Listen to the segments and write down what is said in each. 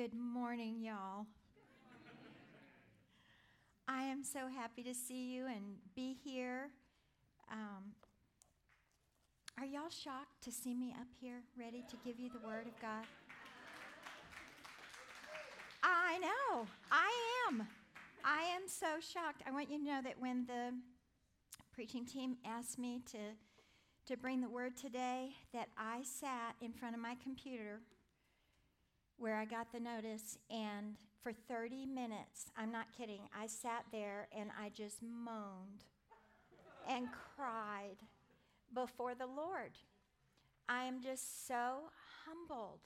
Good morning, y'all. I am so happy to see you and be here. Um, are y'all shocked to see me up here, ready to give you the Word of God? I know, I am. I am so shocked. I want you to know that when the preaching team asked me to, to bring the Word today, that I sat in front of my computer where I got the notice, and for 30 minutes, I'm not kidding, I sat there and I just moaned and cried before the Lord. I am just so humbled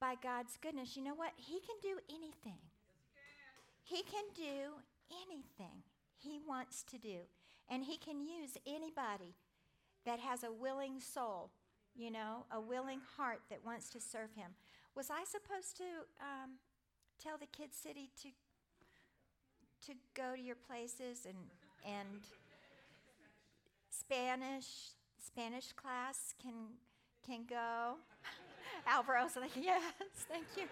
by God's goodness. You know what? He can do anything. He can do anything He wants to do. And He can use anybody that has a willing soul, you know, a willing heart that wants to serve Him. Was I supposed to um, tell the Kid City to to go to your places and and Spanish Spanish class can can go? Alvaro's like, yes, thank you.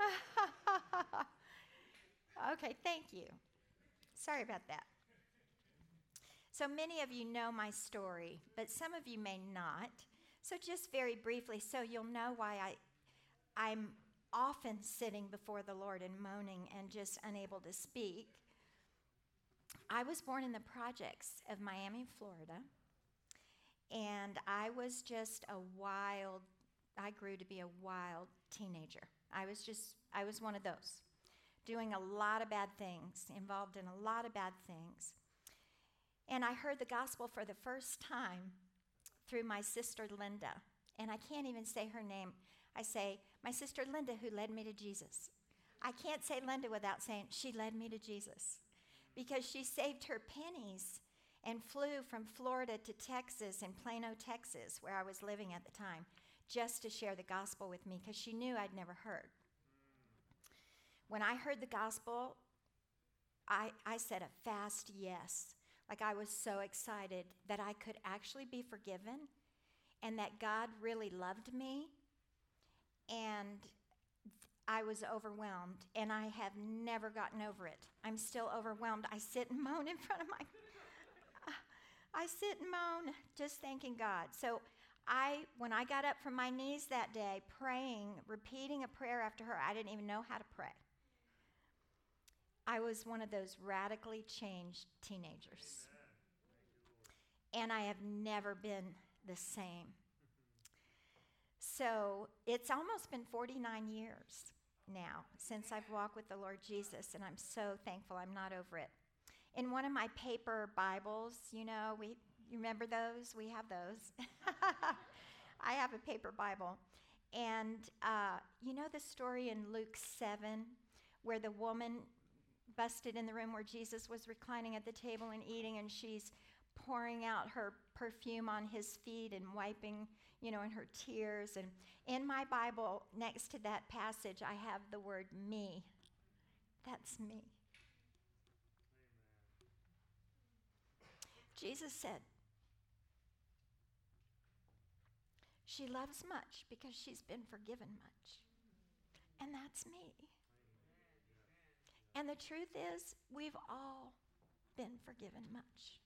okay, thank you. Sorry about that. So many of you know my story, but some of you may not. So, just very briefly, so you'll know why I I'm often sitting before the Lord and moaning and just unable to speak. I was born in the projects of Miami, Florida, and I was just a wild, I grew to be a wild teenager. I was just, I was one of those, doing a lot of bad things, involved in a lot of bad things. And I heard the gospel for the first time through my sister Linda. And I can't even say her name. I say, my sister Linda, who led me to Jesus. I can't say Linda without saying, she led me to Jesus because she saved her pennies and flew from Florida to Texas in Plano, Texas, where I was living at the time, just to share the gospel with me because she knew I'd never heard. When I heard the gospel, I, I said a fast yes. Like I was so excited that I could actually be forgiven and that God really loved me and I was overwhelmed, and I have never gotten over it. I'm still overwhelmed. I sit and moan in front of my. I sit and moan, just thanking God. So, I, when I got up from my knees that day, praying, repeating a prayer after her, I didn't even know how to pray. I was one of those radically changed teenagers. And I have never been the same. So it's almost been 49 years now since I've walked with the Lord Jesus, and I'm so thankful I'm not over it. In one of my paper Bibles, you know, we you remember those? We have those. I have a paper Bible. And uh, you know the story in Luke 7 where the woman busted in the room where Jesus was reclining at the table and eating, and she's pouring out her perfume on his feet and wiping, you know, in her tears. And in my Bible, next to that passage, I have the word me. That's me. Amen. Jesus said, She loves much because she's been forgiven much. And that's me. And the truth is, we've all been forgiven much.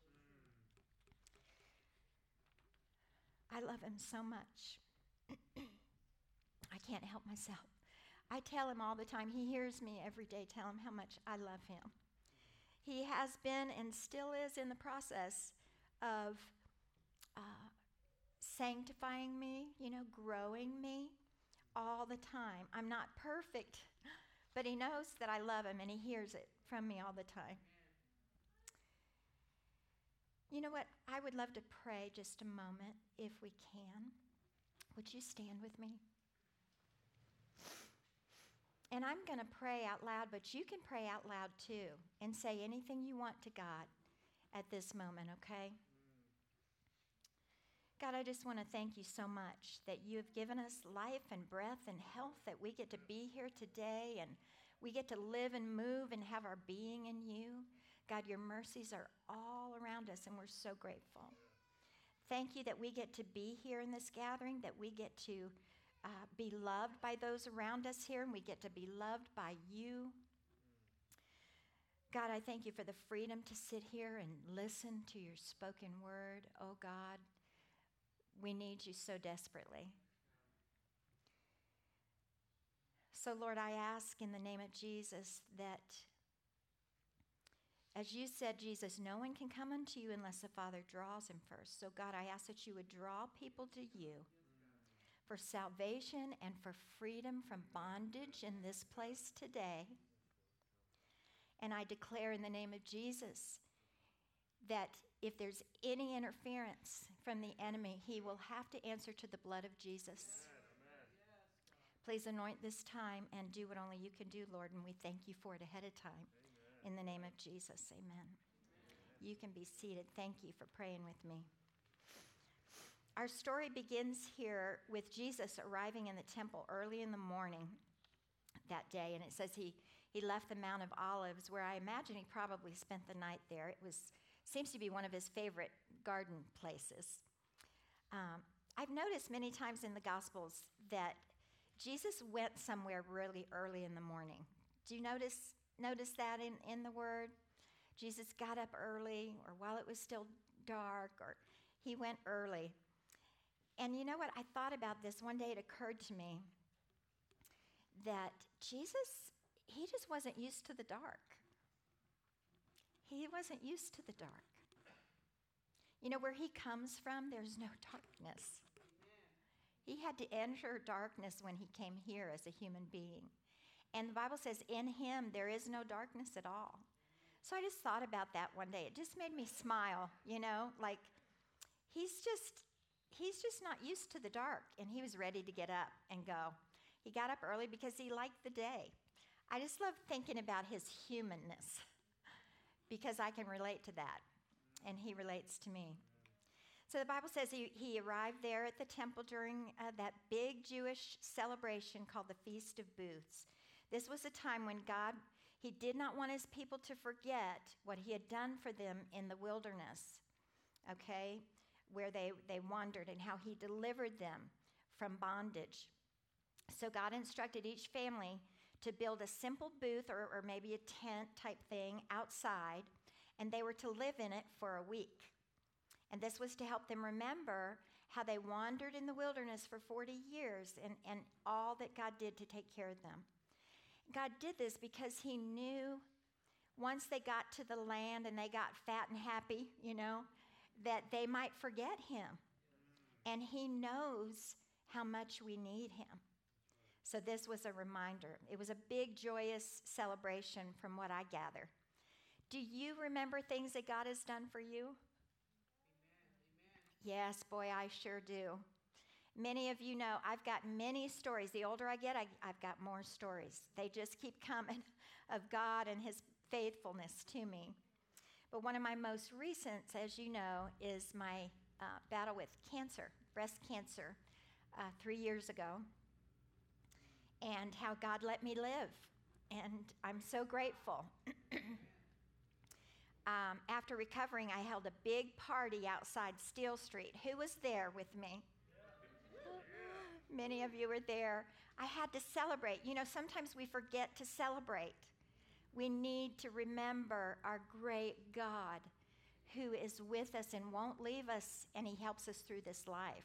I love him so much. I can't help myself. I tell him all the time. He hears me every day tell him how much I love him. He has been and still is in the process of uh, sanctifying me, you know, growing me all the time. I'm not perfect, but he knows that I love him and he hears it from me all the time. You know what? I would love to pray just a moment if we can. Would you stand with me? And I'm going to pray out loud, but you can pray out loud too and say anything you want to God at this moment, okay? God, I just want to thank you so much that you have given us life and breath and health, that we get to be here today and we get to live and move and have our being in you. God, your mercies are all around us, and we're so grateful. Thank you that we get to be here in this gathering, that we get to uh, be loved by those around us here, and we get to be loved by you. God, I thank you for the freedom to sit here and listen to your spoken word. Oh, God, we need you so desperately. So, Lord, I ask in the name of Jesus that, as you said, Jesus, no one can come unto you unless the Father draws him first. So, God, I ask that you would draw people to you for salvation and for freedom from bondage in this place today. And I declare in the name of Jesus that if there's any interference from the enemy, he will have to answer to the blood of Jesus. Please anoint this time and do what only you can do, Lord, and we thank you for it ahead of time. In the name of Jesus, amen. amen. You can be seated. Thank you for praying with me. Our story begins here with Jesus arriving in the temple early in the morning that day, and it says he, he left the Mount of Olives, where I imagine he probably spent the night there. It was seems to be one of his favorite garden places. Um, I've noticed many times in the Gospels that Jesus went somewhere really early in the morning. Do you notice, notice that in, in the Word? Jesus got up early, or while it was still dark, or he went early. And you know what? I thought about this. One day it occurred to me that Jesus, he just wasn't used to the dark. He wasn't used to the dark. You know, where he comes from, there's no darkness. He had to enter darkness when he came here as a human being. And the Bible says, in him there is no darkness at all. So I just thought about that one day. It just made me smile, you know, like he's just he's just not used to the dark and he was ready to get up and go. He got up early because he liked the day. I just love thinking about his humanness because I can relate to that and he relates to me. So the Bible says he, he arrived there at the temple during uh, that big Jewish celebration called the Feast of Booths. This was a time when God, he did not want his people to forget what he had done for them in the wilderness, okay, where they, they wandered and how he delivered them from bondage. So God instructed each family to build a simple booth or, or maybe a tent type thing outside, and they were to live in it for a week. And this was to help them remember how they wandered in the wilderness for 40 years and, and all that God did to take care of them. God did this because He knew once they got to the land and they got fat and happy, you know, that they might forget Him. And He knows how much we need Him. So this was a reminder. It was a big, joyous celebration from what I gather. Do you remember things that God has done for you? Yes, boy, I sure do. Many of you know I've got many stories. The older I get, I, have got more stories. They just keep coming of God and His faithfulness to me. But one of my most recent, as you know, is my uh, battle with cancer, breast cancer, uh, three years ago, and how God let me live. And I'm so grateful. um, after recovering, I held a big party outside Steel Street. Who was there with me? Many of you were there. I had to celebrate. You know, sometimes we forget to celebrate. We need to remember our great God who is with us and won't leave us, and He helps us through this life.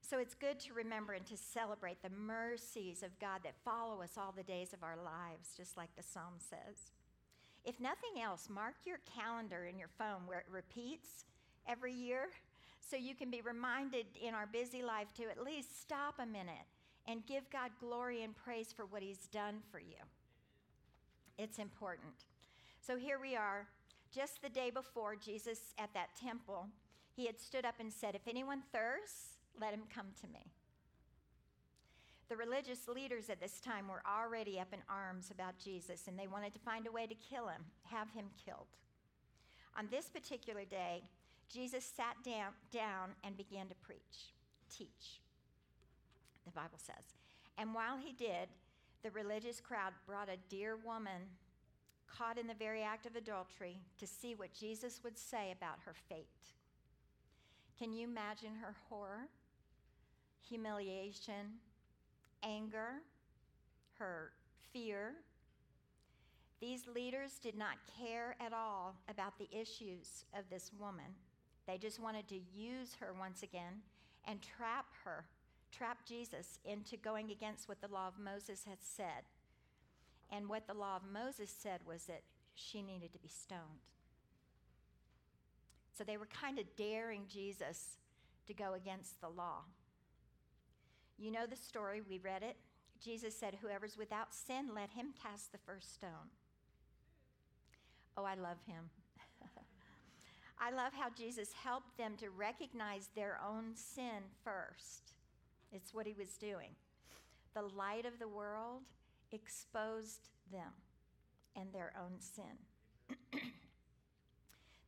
So it's good to remember and to celebrate the mercies of God that follow us all the days of our lives, just like the psalm says. If nothing else, mark your calendar in your phone where it repeats every year so you can be reminded in our busy life to at least stop a minute and give God glory and praise for what He's done for you. It's important. So here we are, just the day before Jesus at that temple, he had stood up and said, If anyone thirsts, let him come to me. The religious leaders at this time were already up in arms about Jesus, and they wanted to find a way to kill him, have him killed. On this particular day, Jesus sat down, down and began to preach, teach, the Bible says. And while he did, the religious crowd brought a dear woman caught in the very act of adultery to see what Jesus would say about her fate. Can you imagine her horror? humiliation, anger, her fear. These leaders did not care at all about the issues of this woman. They just wanted to use her once again and trap her, trap Jesus into going against what the law of Moses had said. And what the law of Moses said was that she needed to be stoned. So they were kind of daring Jesus to go against the law. You know the story, we read it. Jesus said, Whoever's without sin, let him cast the first stone. Oh, I love him. I love how Jesus helped them to recognize their own sin first. It's what he was doing. The light of the world exposed them and their own sin.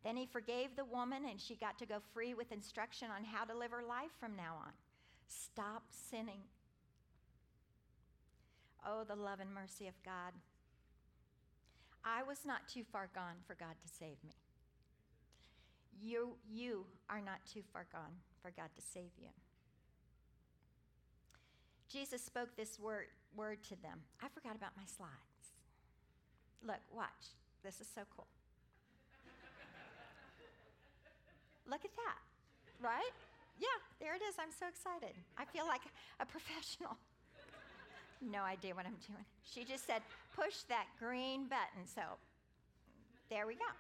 then he forgave the woman, and she got to go free with instruction on how to live her life from now on. Stop sinning. Oh, the love and mercy of God. I was not too far gone for God to save me. You, you are not too far gone for God to save you. Jesus spoke this word, word to them. I forgot about my slides. Look, watch. This is so cool. Look at that, right? Yeah, there it is. I'm so excited. I feel like a professional. no idea what I'm doing. She just said, push that green button. So there we go.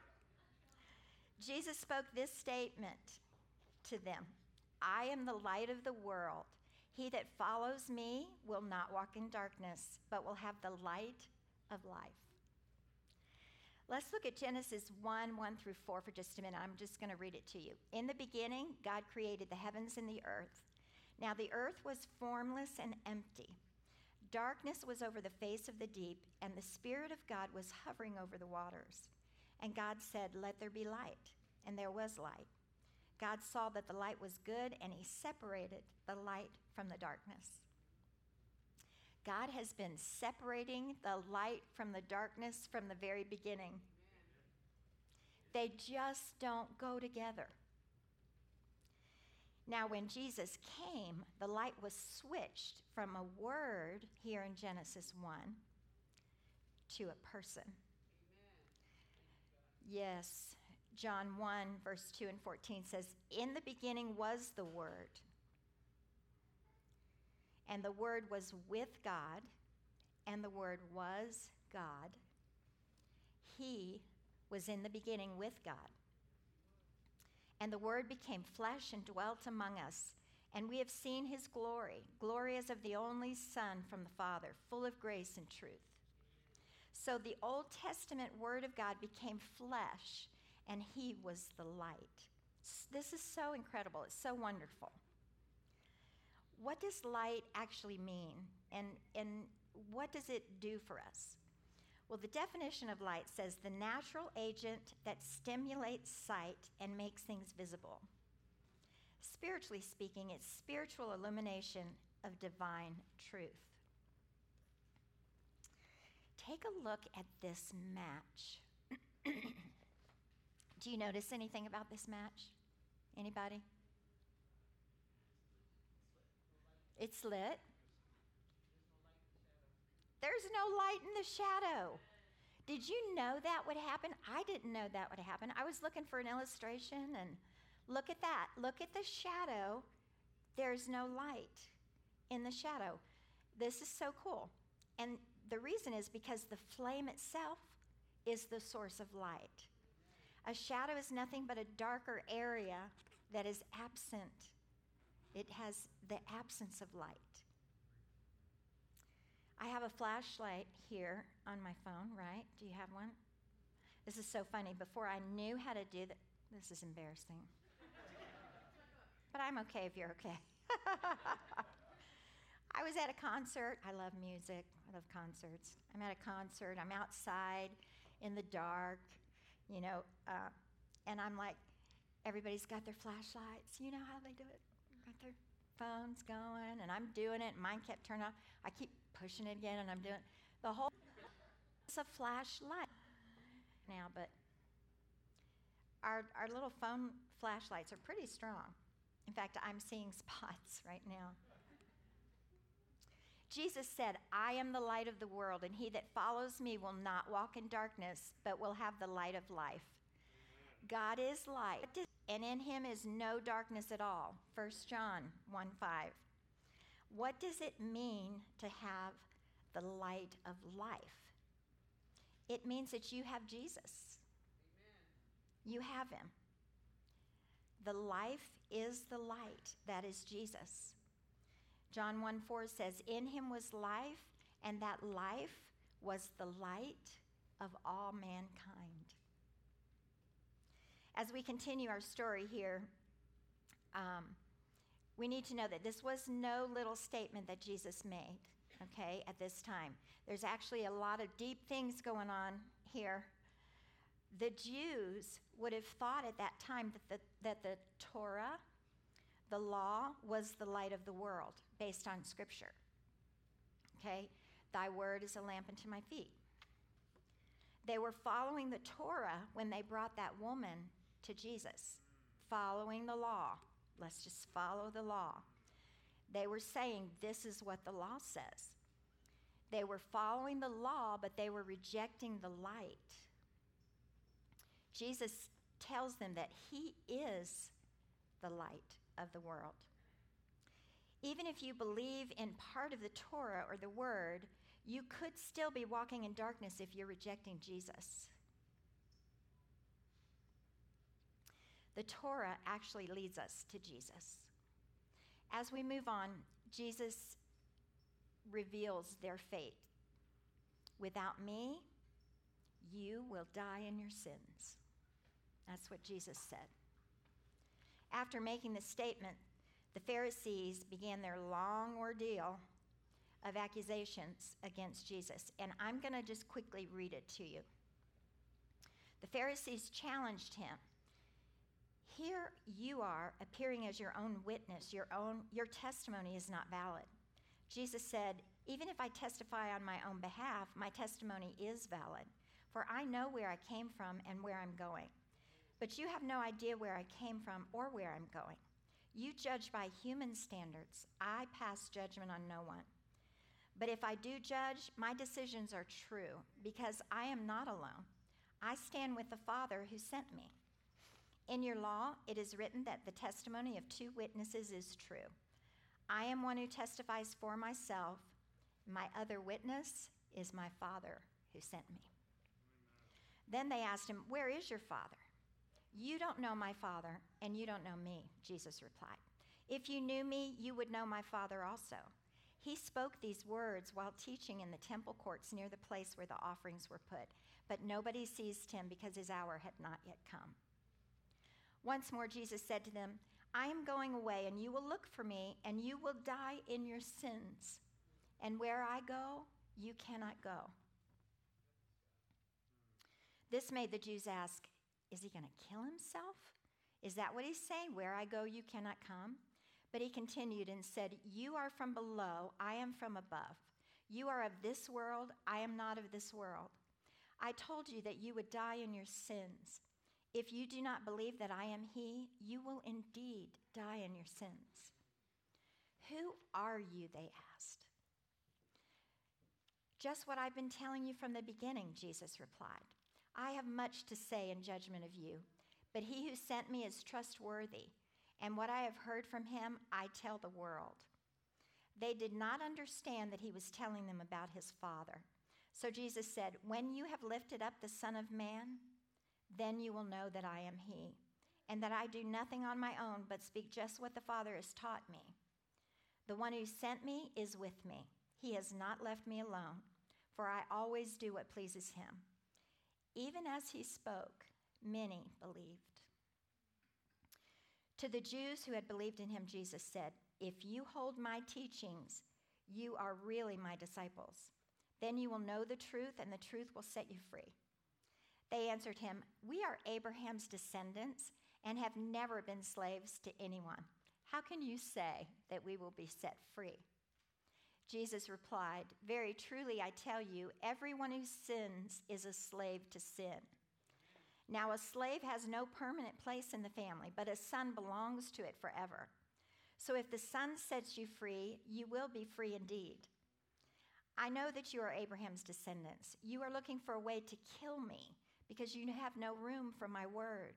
Jesus spoke this statement to them I am the light of the world. He that follows me will not walk in darkness, but will have the light of life. Let's look at Genesis 1 1 through 4 for just a minute. I'm just going to read it to you. In the beginning, God created the heavens and the earth. Now the earth was formless and empty. Darkness was over the face of the deep, and the Spirit of God was hovering over the waters. And God said, Let there be light. And there was light. God saw that the light was good, and he separated the light from the darkness. God has been separating the light from the darkness from the very beginning. They just don't go together. Now, when Jesus came, the light was switched from a word here in Genesis 1 to a person. Yes, John 1, verse 2 and 14 says, In the beginning was the Word, and the Word was with God, and the Word was God. He was in the beginning with God. And the Word became flesh and dwelt among us, and we have seen his glory, glory as of the only Son from the Father, full of grace and truth. So the Old Testament Word of God became flesh, and he was the light. This is so incredible. It's so wonderful. What does light actually mean? And, and what does it do for us? Well, the definition of light says the natural agent that stimulates sight and makes things visible. Spiritually speaking, it's spiritual illumination of divine truth. Take a look at this match. Do you notice anything about this match? Anybody? It's lit. There's no light in the shadow. Did you know that would happen? I didn't know that would happen. I was looking for an illustration and look at that. Look at the shadow. There's no light in the shadow. This is so cool. And the reason is because the flame itself is the source of light. A shadow is nothing but a darker area that is absent, it has the absence of light. I have a flashlight here on my phone, right? Do you have one? This is so funny. Before I knew how to do that, this is embarrassing. but I'm okay if you're okay. I was at a concert. I love music. I love concerts. I'm at a concert. I'm outside in the dark, you know, uh, and I'm like, everybody's got their flashlights. You know how they do it? Got their phones going, and I'm doing it. Mine kept turning off. I keep pushing it again, and I'm doing the whole. It's a flashlight now, but our our little phone flashlights are pretty strong. In fact, I'm seeing spots right now. Jesus said, I am the light of the world, and he that follows me will not walk in darkness, but will have the light of life. God is light, and in him is no darkness at all. 1 John 1 5. What does it mean to have the light of life? It means that you have Jesus. Amen. You have him. The life is the light. That is Jesus. John 1 4 says, In him was life, and that life was the light of all mankind. As we continue our story here, um, we need to know that this was no little statement that Jesus made, okay, at this time. There's actually a lot of deep things going on here. The Jews would have thought at that time that the, that the Torah, the law, was the light of the world based on Scripture. Okay? Thy word is a lamp unto my feet. They were following the Torah when they brought that woman to Jesus, following the law. Let's just follow the law. They were saying, This is what the law says. They were following the law, but they were rejecting the light. Jesus tells them that He is the light of the world. Even if you believe in part of the Torah or the Word, you could still be walking in darkness if you're rejecting Jesus. The Torah actually leads us to Jesus. As we move on, Jesus reveals their fate. Without me, you will die in your sins. That's what Jesus said. After making the statement, the Pharisees began their long ordeal of accusations against Jesus. And I'm going to just quickly read it to you. The Pharisees challenged him. Here you are appearing as your own witness. Your own your testimony is not valid. Jesus said, "Even if I testify on my own behalf, my testimony is valid, for I know where I came from and where I'm going. But you have no idea where I came from or where I'm going. You judge by human standards. I pass judgment on no one. But if I do judge, my decisions are true because I am not alone. I stand with the Father who sent me. In your law, it is written that the testimony of two witnesses is true. I am one who testifies for myself. My other witness is my Father who sent me. Then they asked him, Where is your Father? You don't know my Father, and you don't know me, Jesus replied. If you knew me, you would know my Father also. He spoke these words while teaching in the temple courts near the place where the offerings were put, but nobody seized him because his hour had not yet come. Once more, Jesus said to them, I am going away, and you will look for me, and you will die in your sins. And where I go, you cannot go. This made the Jews ask, is he going to kill himself? Is that what he's saying? Where I go, you cannot come? But he continued and said, You are from below, I am from above. You are of this world, I am not of this world. I told you that you would die in your sins. If you do not believe that I am he, you will indeed die in your sins. Who are you? They asked. Just what I've been telling you from the beginning, Jesus replied. I have much to say in judgment of you, but he who sent me is trustworthy, and what I have heard from him I tell the world. They did not understand that he was telling them about his Father. So Jesus said, When you have lifted up the Son of Man, then you will know that I am he, and that I do nothing on my own but speak just what the Father has taught me. The one who sent me is with me. He has not left me alone, for I always do what pleases him. Even as he spoke, many believed. To the Jews who had believed in him, Jesus said, If you hold my teachings, you are really my disciples. Then you will know the truth, and the truth will set you free. They answered him, We are Abraham's descendants and have never been slaves to anyone. How can you say that we will be set free? Jesus replied, Very truly, I tell you, everyone who sins is a slave to sin. Now, a slave has no permanent place in the family, but a son belongs to it forever. So if the son sets you free, you will be free indeed. I know that you are Abraham's descendants. You are looking for a way to kill me because you have no room for my word.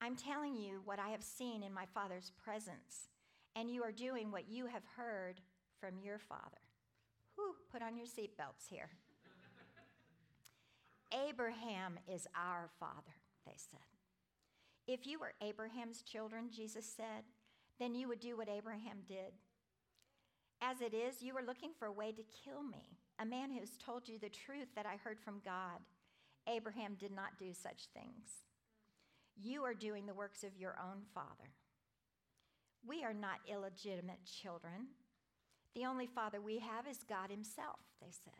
I'm telling you what I have seen in my Father's presence, and you are doing what you have heard from your Father. Whew, put on your seatbelts here. Abraham is our Father, they said. If you were Abraham's children, Jesus said, then you would do what Abraham did. As it is, you are looking for a way to kill me, a man who has told you the truth that I heard from God. Abraham did not do such things. You are doing the works of your own father. We are not illegitimate children. The only father we have is God Himself, they said.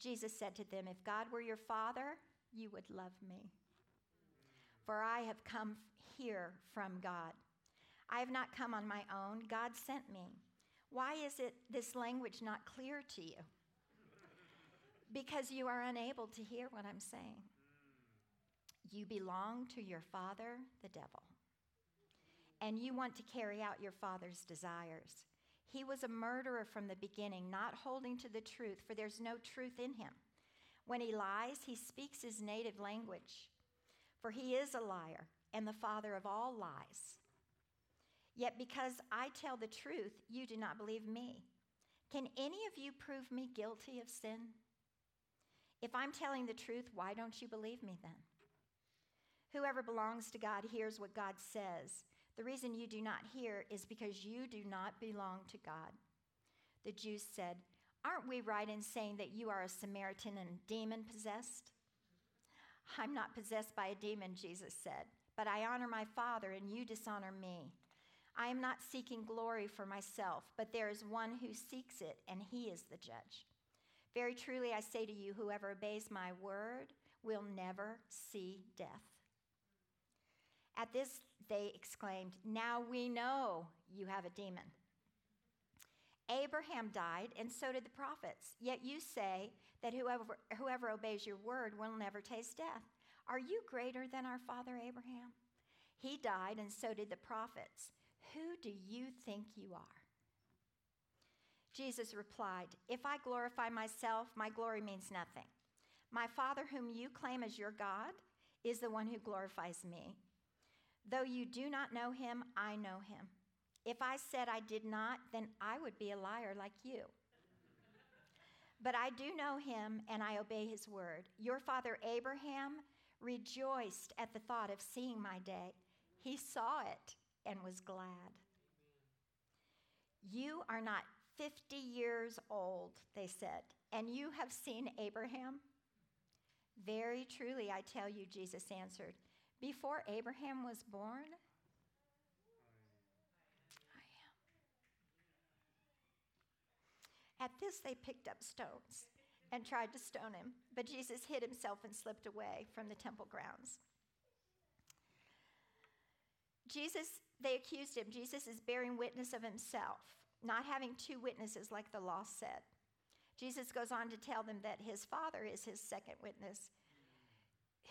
Jesus said to them, If God were your father, you would love me. For I have come here from God. I have not come on my own, God sent me. Why is it this language not clear to you? Because you are unable to hear what I'm saying. You belong to your father, the devil, and you want to carry out your father's desires. He was a murderer from the beginning, not holding to the truth, for there's no truth in him. When he lies, he speaks his native language, for he is a liar and the father of all lies. Yet because I tell the truth, you do not believe me. Can any of you prove me guilty of sin? If I'm telling the truth, why don't you believe me then? Whoever belongs to God hears what God says. The reason you do not hear is because you do not belong to God. The Jews said, Aren't we right in saying that you are a Samaritan and demon possessed? I'm not possessed by a demon, Jesus said, but I honor my Father, and you dishonor me. I am not seeking glory for myself, but there is one who seeks it, and he is the judge. Very truly, I say to you, whoever obeys my word will never see death. At this, they exclaimed, Now we know you have a demon. Abraham died, and so did the prophets. Yet you say that whoever, whoever obeys your word will never taste death. Are you greater than our father Abraham? He died, and so did the prophets. Who do you think you are? Jesus replied, If I glorify myself, my glory means nothing. My Father, whom you claim as your God, is the one who glorifies me. Though you do not know him, I know him. If I said I did not, then I would be a liar like you. But I do know him, and I obey his word. Your father Abraham rejoiced at the thought of seeing my day. He saw it and was glad. You are not 50 years old, they said, and you have seen Abraham? Very truly, I tell you, Jesus answered, before Abraham was born, I am. At this, they picked up stones and tried to stone him, but Jesus hid himself and slipped away from the temple grounds. Jesus, they accused him. Jesus is bearing witness of himself, not having two witnesses like the law said. Jesus goes on to tell them that his father is his second witness.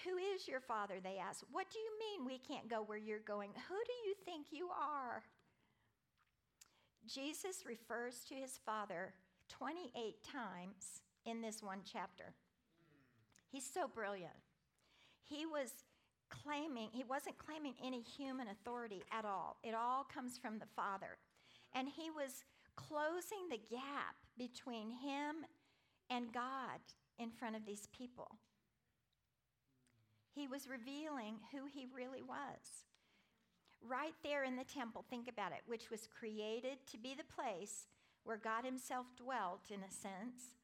Who is your father? They ask. What do you mean we can't go where you're going? Who do you think you are? Jesus refers to his father 28 times in this one chapter. He's so brilliant. He was claiming, he wasn't claiming any human authority at all. It all comes from the Father. And he was closing the gap between him and God in front of these people. He was revealing who he really was. Right there in the temple, think about it, which was created to be the place where God Himself dwelt, in a sense.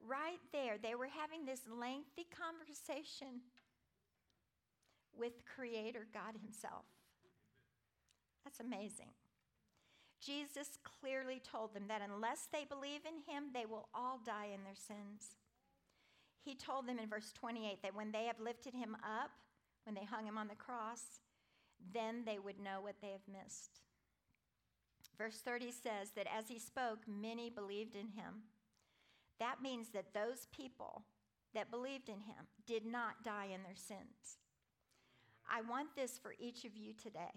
Right there, they were having this lengthy conversation with Creator God Himself. That's amazing. Jesus clearly told them that unless they believe in Him, they will all die in their sins. He told them in verse 28 that when they have lifted Him up, when they hung Him on the cross, then they would know what they have missed. Verse 30 says that as He spoke, many believed in Him. That means that those people that believed in Him did not die in their sins. I want this for each of you today.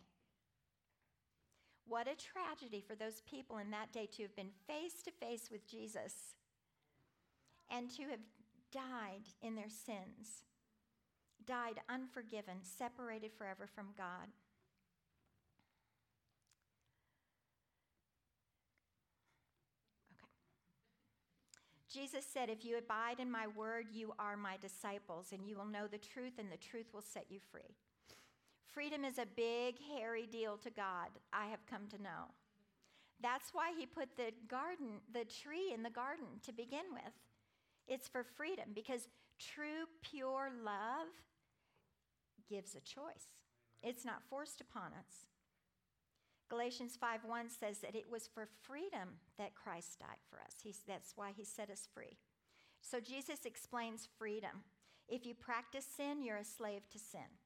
What a tragedy for those people in that day to have been face to face with Jesus, and to have died in their sins, died unforgiven, separated forever from God. Okay. Jesus said, If you abide in my word, you are my disciples, and you will know the truth, and the truth will set you free. Freedom is a big, hairy deal to God, I have come to know. That's why he put the garden, the tree in the garden to begin with. It's for freedom because true, pure love gives a choice. It's not forced upon us. Galatians 5:1 says that it was for freedom that Christ died for us. He's, that's why he set us free. So Jesus explains freedom. If you practice sin, you're a slave to sin.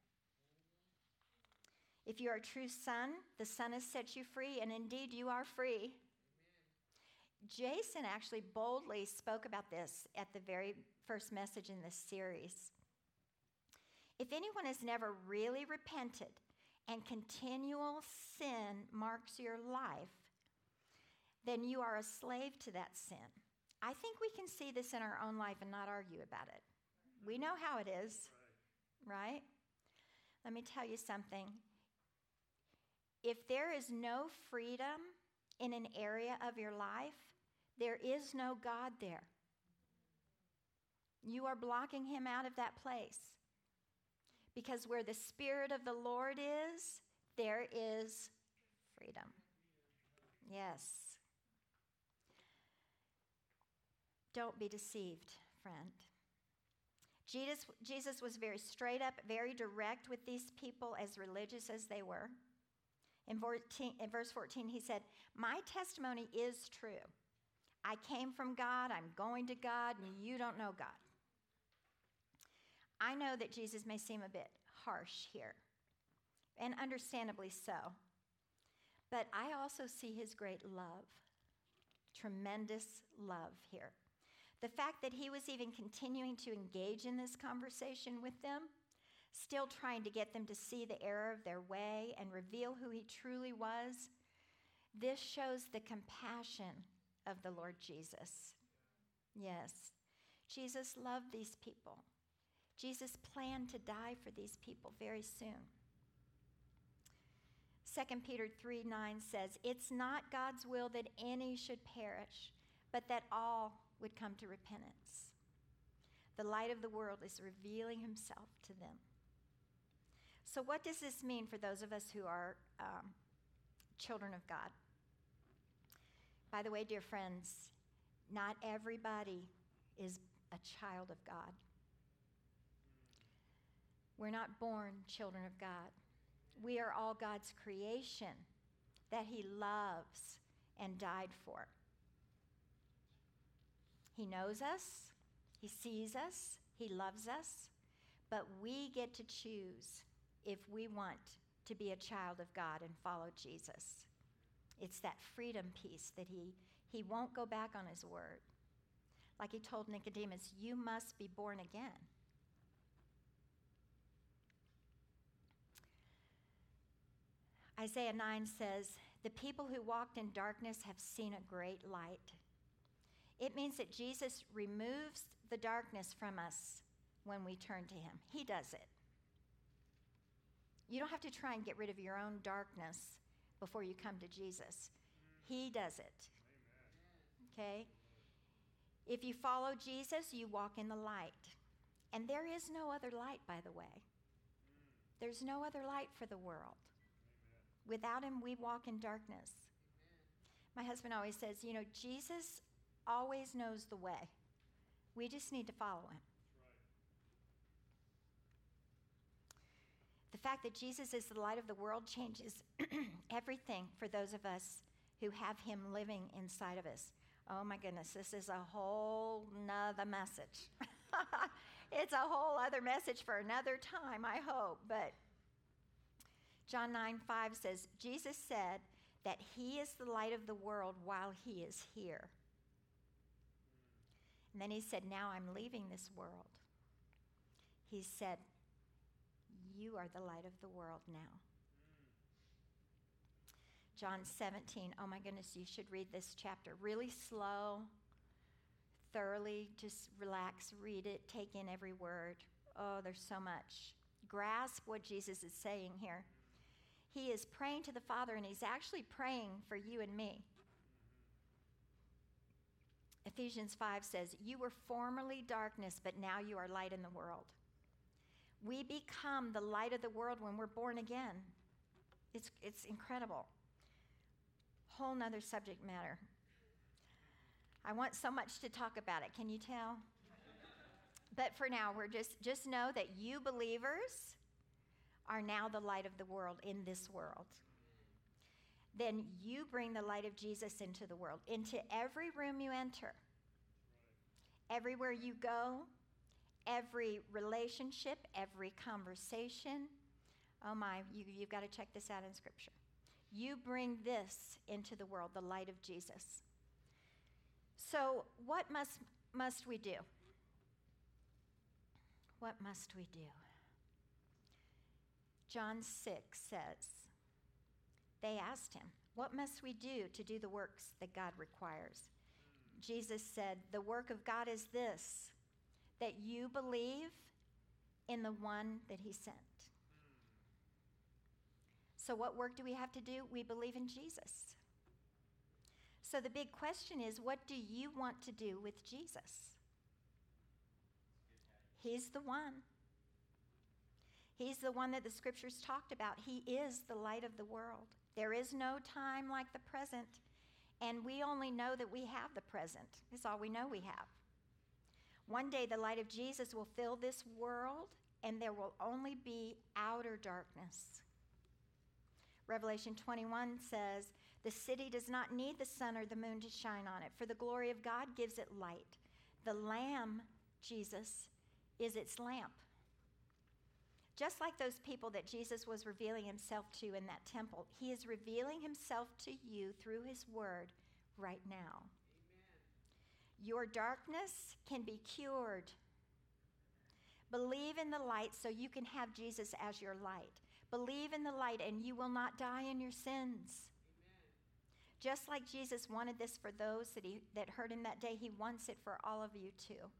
If you are a true son, the son has set you free, and indeed you are free. Jason actually boldly spoke about this at the very first message in this series. If anyone has never really repented and continual sin marks your life, then you are a slave to that sin. I think we can see this in our own life and not argue about it. We know how it is, right? Let me tell you something. If there is no freedom in an area of your life, there is no God there. You are blocking him out of that place. Because where the Spirit of the Lord is, there is freedom. Yes. Don't be deceived, friend. Jesus, Jesus was very straight up, very direct with these people, as religious as they were. In, 14, in verse 14, he said, My testimony is true. I came from God, I'm going to God, and you don't know God. I know that Jesus may seem a bit harsh here, and understandably so. But I also see his great love, tremendous love here. The fact that he was even continuing to engage in this conversation with them, still trying to get them to see the error of their way and reveal who he truly was, this shows the compassion of the Lord Jesus. Yes, Jesus loved these people. Jesus planned to die for these people very soon. 2 Peter 3 9 says, It's not God's will that any should perish, but that all would come to repentance. The light of the world is revealing himself to them. So, what does this mean for those of us who are um, children of God? By the way, dear friends, not everybody is a child of God. We're not born children of God. We are all God's creation that He loves and died for. He knows us, He sees us, He loves us, but we get to choose if we want to be a child of God and follow Jesus. It's that freedom piece that he, he won't go back on his word. Like he told Nicodemus, you must be born again. Isaiah 9 says, The people who walked in darkness have seen a great light. It means that Jesus removes the darkness from us when we turn to him. He does it. You don't have to try and get rid of your own darkness before you come to Jesus. He does it. Okay? If you follow Jesus, you walk in the light. And there is no other light, by the way. There's no other light for the world. Without him, we walk in darkness. My husband always says, you know, Jesus always knows the way. We just need to follow him. Fact that Jesus is the light of the world changes everything for those of us who have him living inside of us. Oh my goodness, this is a whole nother message. it's a whole other message for another time, I hope. But John 9 5 says, Jesus said that he is the light of the world while he is here. And then he said, Now I'm leaving this world. He said, you are the light of the world now. John 17. Oh my goodness, you should read this chapter really slow, thoroughly just relax, read it, take in every word. Oh, there's so much. Grasp what Jesus is saying here. He is praying to the Father, and he's actually praying for you and me. Ephesians 5 says, You were formerly darkness, but now you are light in the world. We become the light of the world when we're born again. It's, it's incredible. Whole nother subject matter. I want so much to talk about it. Can you tell? but for now, we're just just know that you believers are now the light of the world in this world. Then you bring the light of Jesus into the world, into every room you enter, everywhere you go, every relationship, every conversation. Oh my, you, you've got to check this out in Scripture. You bring this into the world, the light of Jesus. So, what must, must we do? What must we do? John 6 says, They asked him, What must we do to do the works that God requires? Jesus said, The work of God is this, that you believe in the one that he sent. So, what work do we have to do? We believe in Jesus. So the big question is what do you want to do with Jesus? He's the one. He's the one that the scriptures talked about. He is the light of the world. There is no time like the present, and we only know that we have the present. It's all we know we have. One day, the light of Jesus will fill this world, and there will only be outer darkness. Revelation 21 says, the city does not need the sun or the moon to shine on it, for the glory of God gives it light. The Lamb, Jesus, is its lamp. Just like those people that Jesus was revealing himself to in that temple, he is revealing himself to you through his word right now. Amen. Your darkness can be cured. Believe in the light so you can have Jesus as your light. Believe in the light and you will not die in your sins. Just like Jesus wanted this for those that, he, that heard him that day, he wants it for all of you too.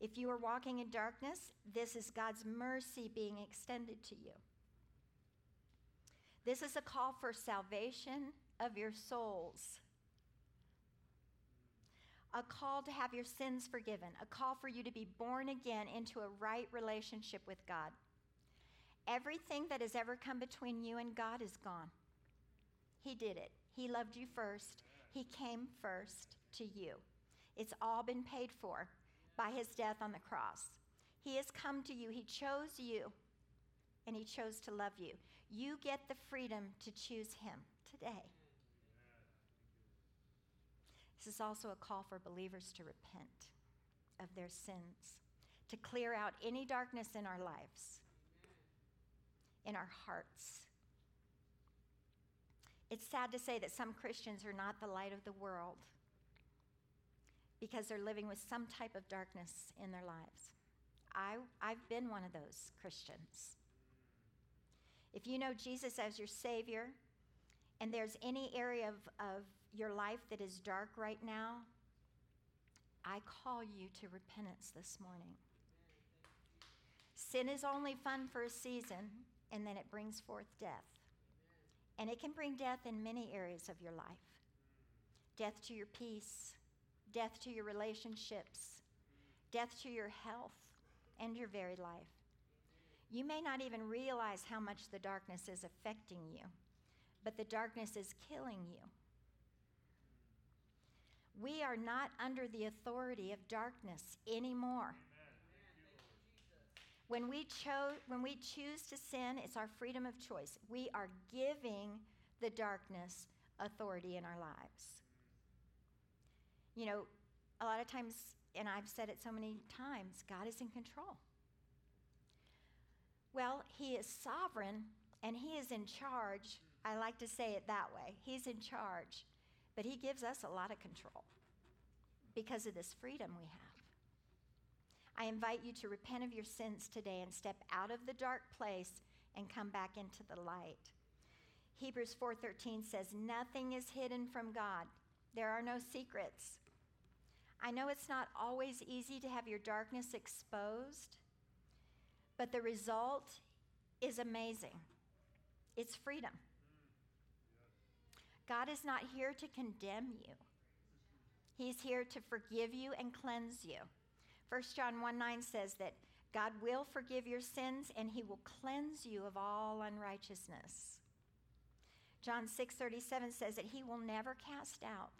If you are walking in darkness, this is God's mercy being extended to you. This is a call for salvation of your souls, a call to have your sins forgiven, a call for you to be born again into a right relationship with God. Everything that has ever come between you and God is gone. He did it. He loved you first. He came first to you. It's all been paid for by his death on the cross. He has come to you. He chose you, and he chose to love you. You get the freedom to choose him today. This is also a call for believers to repent of their sins, to clear out any darkness in our lives, in our hearts, it's sad to say that some Christians are not the light of the world because they're living with some type of darkness in their lives. I, I've been one of those Christians. If you know Jesus as your Savior, and there's any area of, of your life that is dark right now, I call you to repentance this morning. Sin is only fun for a season, and then it brings forth death. And it can bring death in many areas of your life death to your peace, death to your relationships, death to your health and your very life. You may not even realize how much the darkness is affecting you, but the darkness is killing you. We are not under the authority of darkness anymore. When we, cho- when we choose to sin, it's our freedom of choice. We are giving the darkness authority in our lives. You know, a lot of times, and I've said it so many times, God is in control. Well, He is sovereign and He is in charge. I like to say it that way. He's in charge, but He gives us a lot of control because of this freedom we have. I invite you to repent of your sins today and step out of the dark place and come back into the light. Hebrews 4:13 says nothing is hidden from God. There are no secrets. I know it's not always easy to have your darkness exposed, but the result is amazing. It's freedom. God is not here to condemn you. He's here to forgive you and cleanse you. 1 John 1 9 says that God will forgive your sins and he will cleanse you of all unrighteousness. John 6:37 says that he will never cast out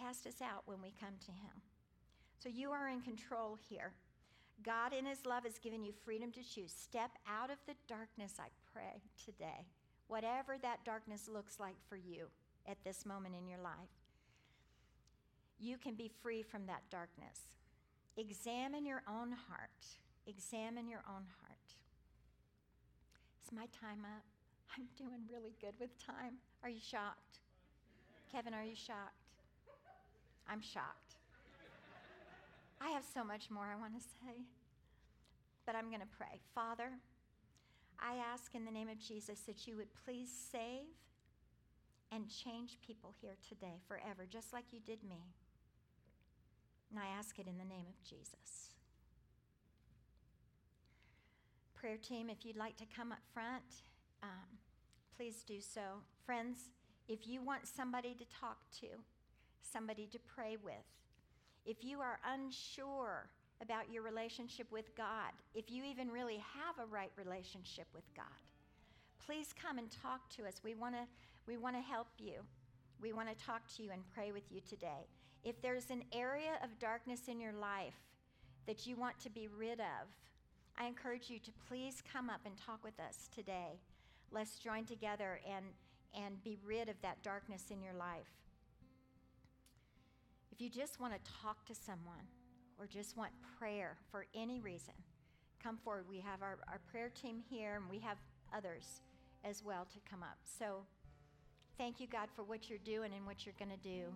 cast us out when we come to him. So you are in control here. God in his love has given you freedom to choose. Step out of the darkness, I pray today. Whatever that darkness looks like for you at this moment in your life. You can be free from that darkness. Examine your own heart. Examine your own heart. Is my time up? I'm doing really good with time. Are you shocked? Kevin, are you shocked? I'm shocked. I have so much more I want to say, but I'm going to pray. Father, I ask in the name of Jesus that you would please save and change people here today forever, just like you did me. And I ask it in the name of Jesus. Prayer team, if you'd like to come up front, um, please do so. Friends, if you want somebody to talk to, somebody to pray with, if you are unsure about your relationship with God, if you even really have a right relationship with God, please come and talk to us. We want to we want to help you. We want to talk to you and pray with you today. If there's an area of darkness in your life that you want to be rid of, I encourage you to please come up and talk with us today. Let's join together and, and be rid of that darkness in your life. If you just want to talk to someone or just want prayer for any reason, come forward. We have our, our prayer team here and we have others as well to come up. So thank you, God, for what you're doing and what you're going to do.